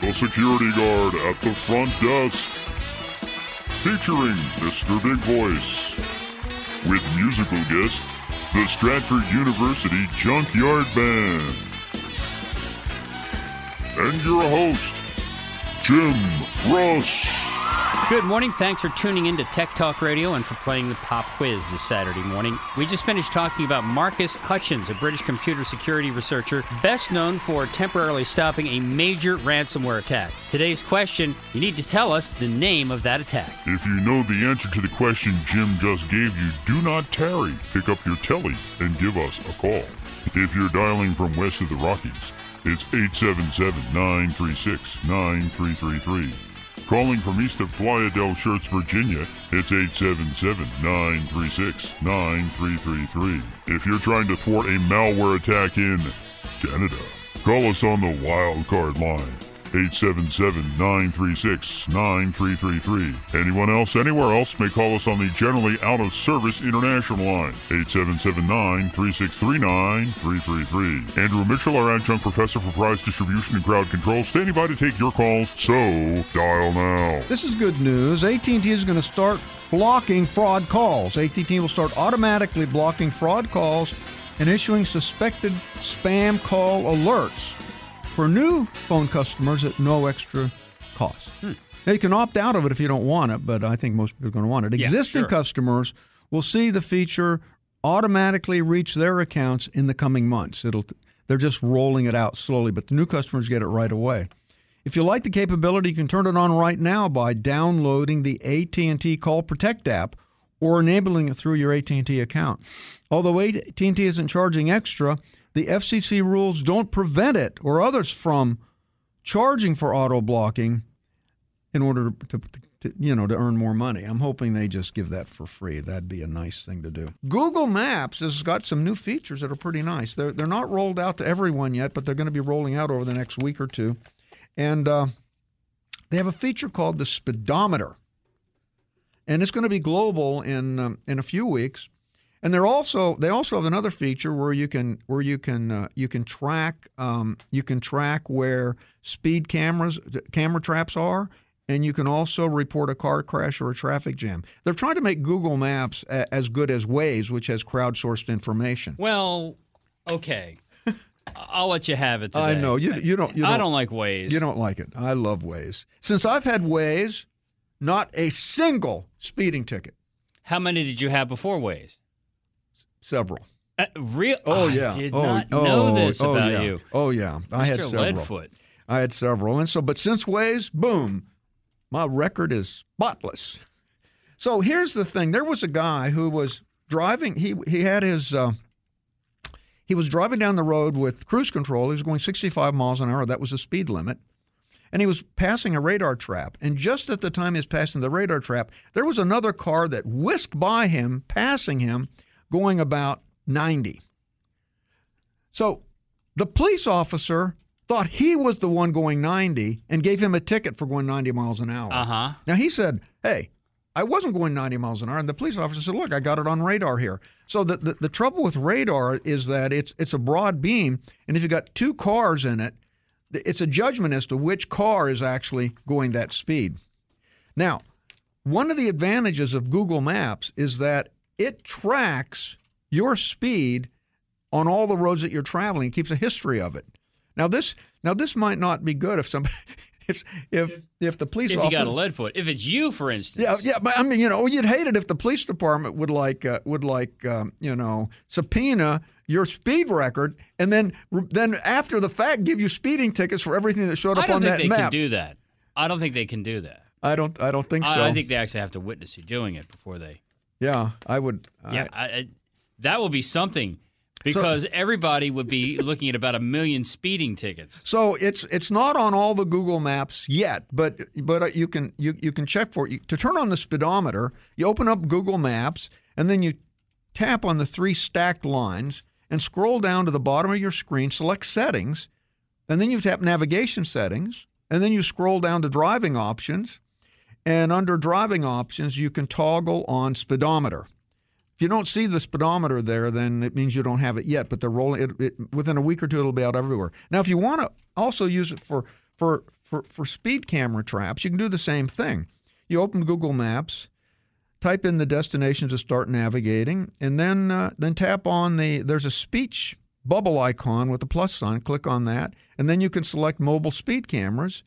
the security guard at the front desk, featuring Mr. Big Voice, with musical guest, the Stratford University Junkyard Band, and your host, Jim Russ. Good morning. Thanks for tuning in to Tech Talk Radio and for playing the pop quiz this Saturday morning. We just finished talking about Marcus Hutchins, a British computer security researcher best known for temporarily stopping a major ransomware attack. Today's question you need to tell us the name of that attack. If you know the answer to the question Jim just gave you, do not tarry. Pick up your telly and give us a call. If you're dialing from west of the Rockies, it's 877 936 9333. Calling from east of Playa del Shurtz, Virginia, it's 877-936-9333. If you're trying to thwart a malware attack in Canada, call us on the wild card line. 877-936-9333. Anyone else anywhere else may call us on the generally out of service international line. 877-936-39-333. Andrew Mitchell, our adjunct professor for prize distribution and crowd control, standing by to take your calls. So dial now. This is good news. AT&T is going to start blocking fraud calls. AT&T will start automatically blocking fraud calls and issuing suspected spam call alerts for new phone customers at no extra cost. Hmm. Now, you can opt out of it if you don't want it, but I think most people are going to want it. Yeah, Existing sure. customers will see the feature automatically reach their accounts in the coming months. It'll they're just rolling it out slowly, but the new customers get it right away. If you like the capability, you can turn it on right now by downloading the AT&T Call Protect app or enabling it through your AT&T account. Although AT&T isn't charging extra, the FCC rules don't prevent it or others from charging for auto blocking in order to, to, to, you know to earn more money. I'm hoping they just give that for free. That'd be a nice thing to do. Google Maps has got some new features that are pretty nice. They're they're not rolled out to everyone yet, but they're going to be rolling out over the next week or two. And uh, they have a feature called the speedometer, and it's going to be global in um, in a few weeks. And they're also they also have another feature where you can where you can uh, you can track um, you can track where speed cameras camera traps are, and you can also report a car crash or a traffic jam. They're trying to make Google Maps a, as good as Waze, which has crowdsourced information. Well, okay. [LAUGHS] I'll let you have it today. I know you you don't you I don't, don't like Waze. you don't like it. I love Waze. Since I've had Waze, not a single speeding ticket. How many did you have before Waze? Several. Uh, real? Oh yeah. I did oh, not oh, know this oh, about yeah. you. Oh yeah. I had several. Leadfoot. I had several, and so but since Waze, boom, My record is spotless. So here's the thing: there was a guy who was driving. He he had his. Uh, he was driving down the road with cruise control. He was going 65 miles an hour. That was the speed limit. And he was passing a radar trap. And just at the time he was passing the radar trap, there was another car that whisked by him, passing him, going about 90. So the police officer thought he was the one going 90 and gave him a ticket for going 90 miles an hour. Uh huh. Now he said, "Hey, I wasn't going 90 miles an hour," and the police officer said, "Look, I got it on radar here." So the, the the trouble with radar is that it's it's a broad beam, and if you've got two cars in it, it's a judgment as to which car is actually going that speed. Now, one of the advantages of Google Maps is that it tracks your speed on all the roads that you're traveling. It keeps a history of it. Now this now this might not be good if somebody [LAUGHS] if if if the police If you got a lead foot, if it's you, for instance, yeah yeah but I mean you know you'd hate it if the police department would like uh, would like um, you know subpoena your speed record and then then after the fact give you speeding tickets for everything that showed up I don't on think that they map. can do that. I don't think they can do that. I don't I don't think so. I, I think they actually have to witness you doing it before they. Yeah I would Yeah, I, I, that would be something because everybody would be looking at about a million speeding tickets. So it's it's not on all the Google Maps yet, but but uh, you can you you can check for it. To turn on the speedometer, you open up Google Maps and then you tap on the three stacked lines and scroll down to the bottom of your screen, select settings, and then you tap navigation settings, and then you scroll down to driving options, and under driving options you can toggle on speedometer. If you don't see the speedometer there, then it means you don't have it yet. But they're rolling it, it within a week or two. It'll be out everywhere. Now, if you want to also use it for for for for speed camera traps, you can do the same thing. You open Google Maps, type in the destination to start navigating, and then uh, then tap on the there's a speech bubble icon with a plus sign. Click on that, and then you can select mobile speed cameras.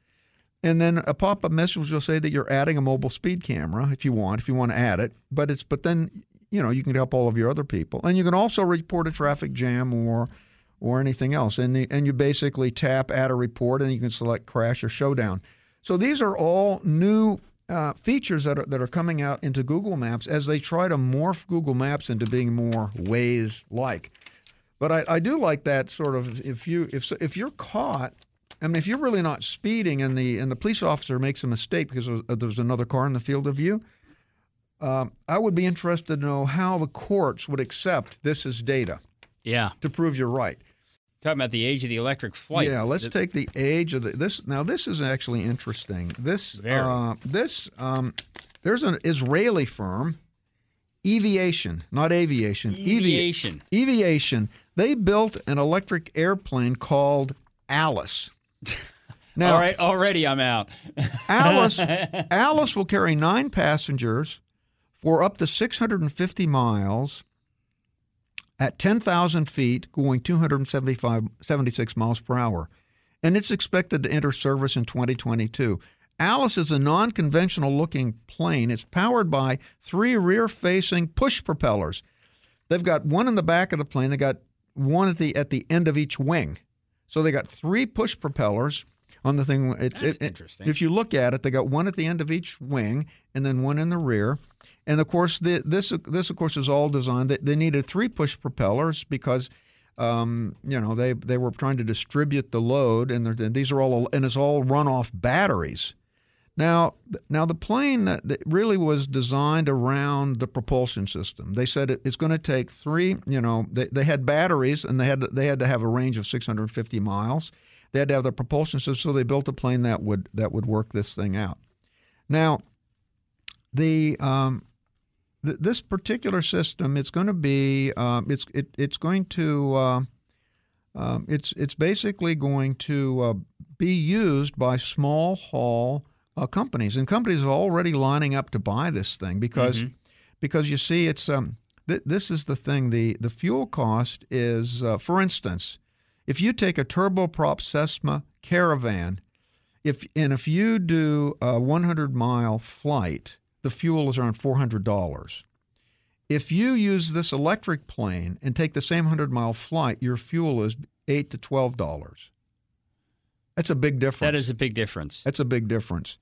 And then a pop-up message will say that you're adding a mobile speed camera if you want, if you want to add it. But it's but then you know you can help all of your other people, and you can also report a traffic jam or or anything else. And and you basically tap add a report, and you can select crash or showdown. So these are all new uh, features that are that are coming out into Google Maps as they try to morph Google Maps into being more Waze like. But I, I do like that sort of if you if if you're caught I mean, if you're really not speeding and the and the police officer makes a mistake because there's another car in the field of view, uh, I would be interested to know how the courts would accept this as data Yeah, to prove you're right. talking about the age of the electric flight. Yeah, let's The- take the age of the, this. Now, this is actually interesting. This Very. uh, this um, there's an Israeli firm, Eviation, not aviation, Eviation. Eviation. They built an electric airplane called Alice. [LAUGHS] Now, All right, already I'm out. [LAUGHS] Alice Alice will carry nine passengers for up to 650 miles at 10,000 feet, going 275 76 miles per hour, and it's expected to enter service in 2022. Alice is a non-conventional looking plane. It's powered by three rear-facing push propellers. They've got one in the back of the plane. they've got one at the at the end of each wing. So they got three push propellers on the thing. It's That's it- it- interesting. If you look at it, they got one at the end of each wing, and then one in the rear. And of course, the, this this of course is all designed. They, they needed three push propellers because, um, you know, they they were trying to distribute the load, and, and these are all and it's all run off batteries. Now, now the plane that, that really was designed around the propulsion system. They said it, it's going to take three. You know, they, they had batteries, and they had to, they had to have a range of 650 miles. They had to have the propulsion system, so they built a plane that would that would work this thing out. Now, the um, th- this particular system, it's going to be um, it's it, it's going to uh, um, it's it's basically going to uh, be used by small haul uh, companies, and companies are already lining up to buy this thing because because you see it's um th- this is the thing. The the fuel cost is uh, for instance if you take a turboprop Cessna Caravan if and if you do a 100 mile flight the fuel is around $400 if you use this electric plane and take the same 100 mile flight your fuel is 8 to 12 dollars. That's a big difference. That is a big difference. that's a big difference.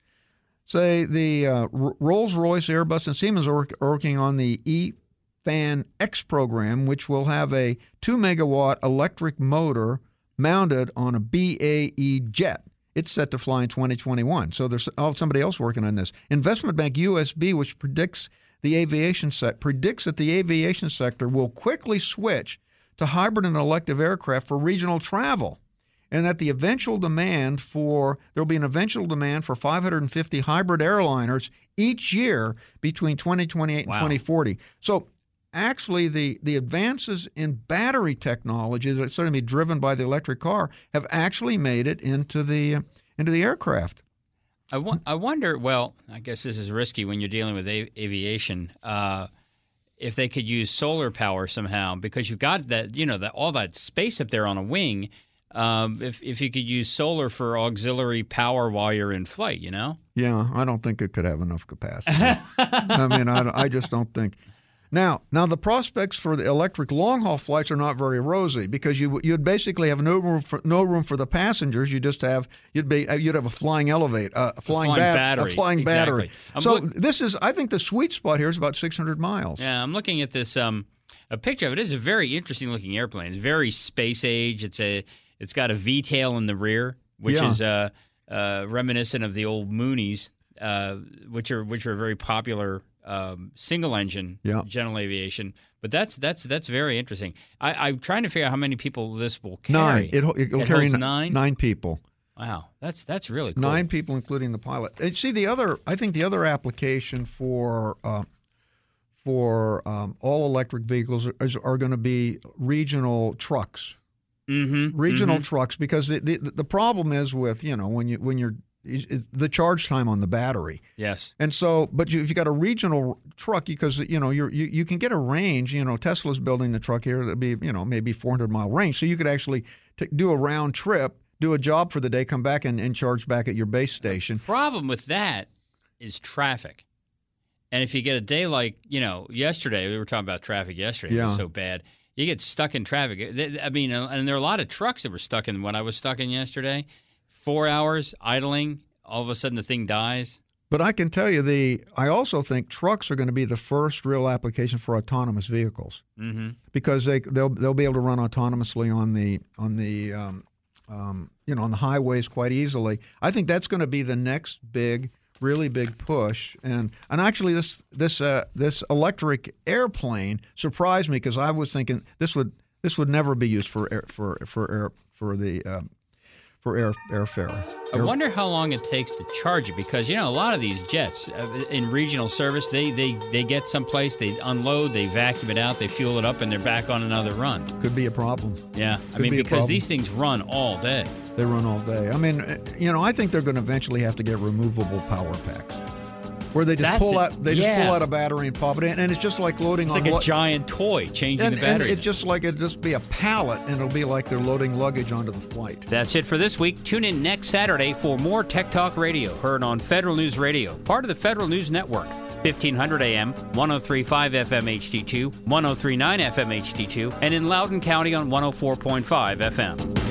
Say the uh, Rolls Royce, Airbus, and Siemens are work- working on the E-Fan X program, which will have a two megawatt electric motor mounted on a BAE jet. It's set to fly in 2021. So there's oh, somebody else working on this. Investment bank USB, which predicts the aviation set predicts that the aviation sector will quickly switch to hybrid and elective aircraft for regional travel and that the eventual demand for there'll be an eventual demand for 550 hybrid airliners each year between 2028 Wow. and 2040. So actually the the advances in battery technology that's going to be driven by the electric car have actually made it into the uh, into the aircraft. I wonder. Well, I guess this is risky when you're dealing with a- aviation. Uh, if they could use solar power somehow, because you've got that, you know, that all that space up there on a wing. Um, if if you could use solar for auxiliary power while you're in flight, you know. Yeah, I don't think it could have enough capacity. I mean, I, I just don't think. Now, now the prospects for the electric long haul flights are not very rosy because you you'd basically have no room for no room for the passengers. You just have you'd be uh, you'd have a flying elevator, uh, a flying, flying bat- battery, a flying exactly. battery. I'm So look- this is I think the sweet spot here is about 600 miles. Yeah, I'm looking at this um, a picture of it. It's a very interesting looking airplane. It's very space age. It's a it's got a V tail in the rear, which Yeah. is uh, uh, reminiscent of the old Mooneys, uh, which are which are very popular um, single engine Yeah. general aviation. But that's that's that's very interesting. I, I'm trying to figure out how many people this will Nine. carry. It, it'll It carry n- nine? nine people. Wow, that's that's really cool. Nine people, including the pilot. And see the other. I think the other application for uh, for um, all electric vehicles is, are going to be regional trucks. Mm-hmm. Regional trucks, because the, the the problem is with you know when you when you're the charge time on the battery. Yes. And so, but you, if you got a regional truck, because you know you're, you you can get a range. You know, Tesla's building the truck here that'd be you know maybe 400 mile range, so you could actually t- do a round trip, do a job for the day, come back and, and charge back at your base station. Problem with that is traffic. And if you get a day like, you know, yesterday, we were talking about traffic yesterday. It was so bad. You get stuck in traffic. I mean, uh, and there are a lot of trucks that were stuck in what I was stuck in yesterday. Four hours idling, all of a sudden the thing dies. But I can tell you the I also think trucks are going to be the first real application for autonomous vehicles Mm-hmm. because they they'll they'll be able to run autonomously on the on the um, um, you know on the highways quite easily. I think that's going to be the next big really big push. And and actually this this uh, this electric airplane surprised me because I was thinking this would this would never be used for air, for for air for the um, for air airfare. I wonder how long it takes to charge it because you know a lot of these jets uh, in regional service they they they get someplace they unload they vacuum it out they fuel it up and they're back on another run. Could be a problem. Yeah, I mean be because these things run all day. They run all day. I mean, uh, you know, I think they're going to eventually have to get removable power packs, where they just That's pull it. out they just pull out a battery and pop it in, and it's just like loading It's on like a lu- giant toy changing and, the and it's just like it just be a pallet, and it'll be like they're loading luggage onto the flight. That's it for this week. Tune in next Saturday for more Tech Talk Radio, heard on Federal News Radio, part of the Federal News Network. 1500 AM, 1035 FM HD2, 1039 FM HD2, and in Loudoun County on 104.5 FM.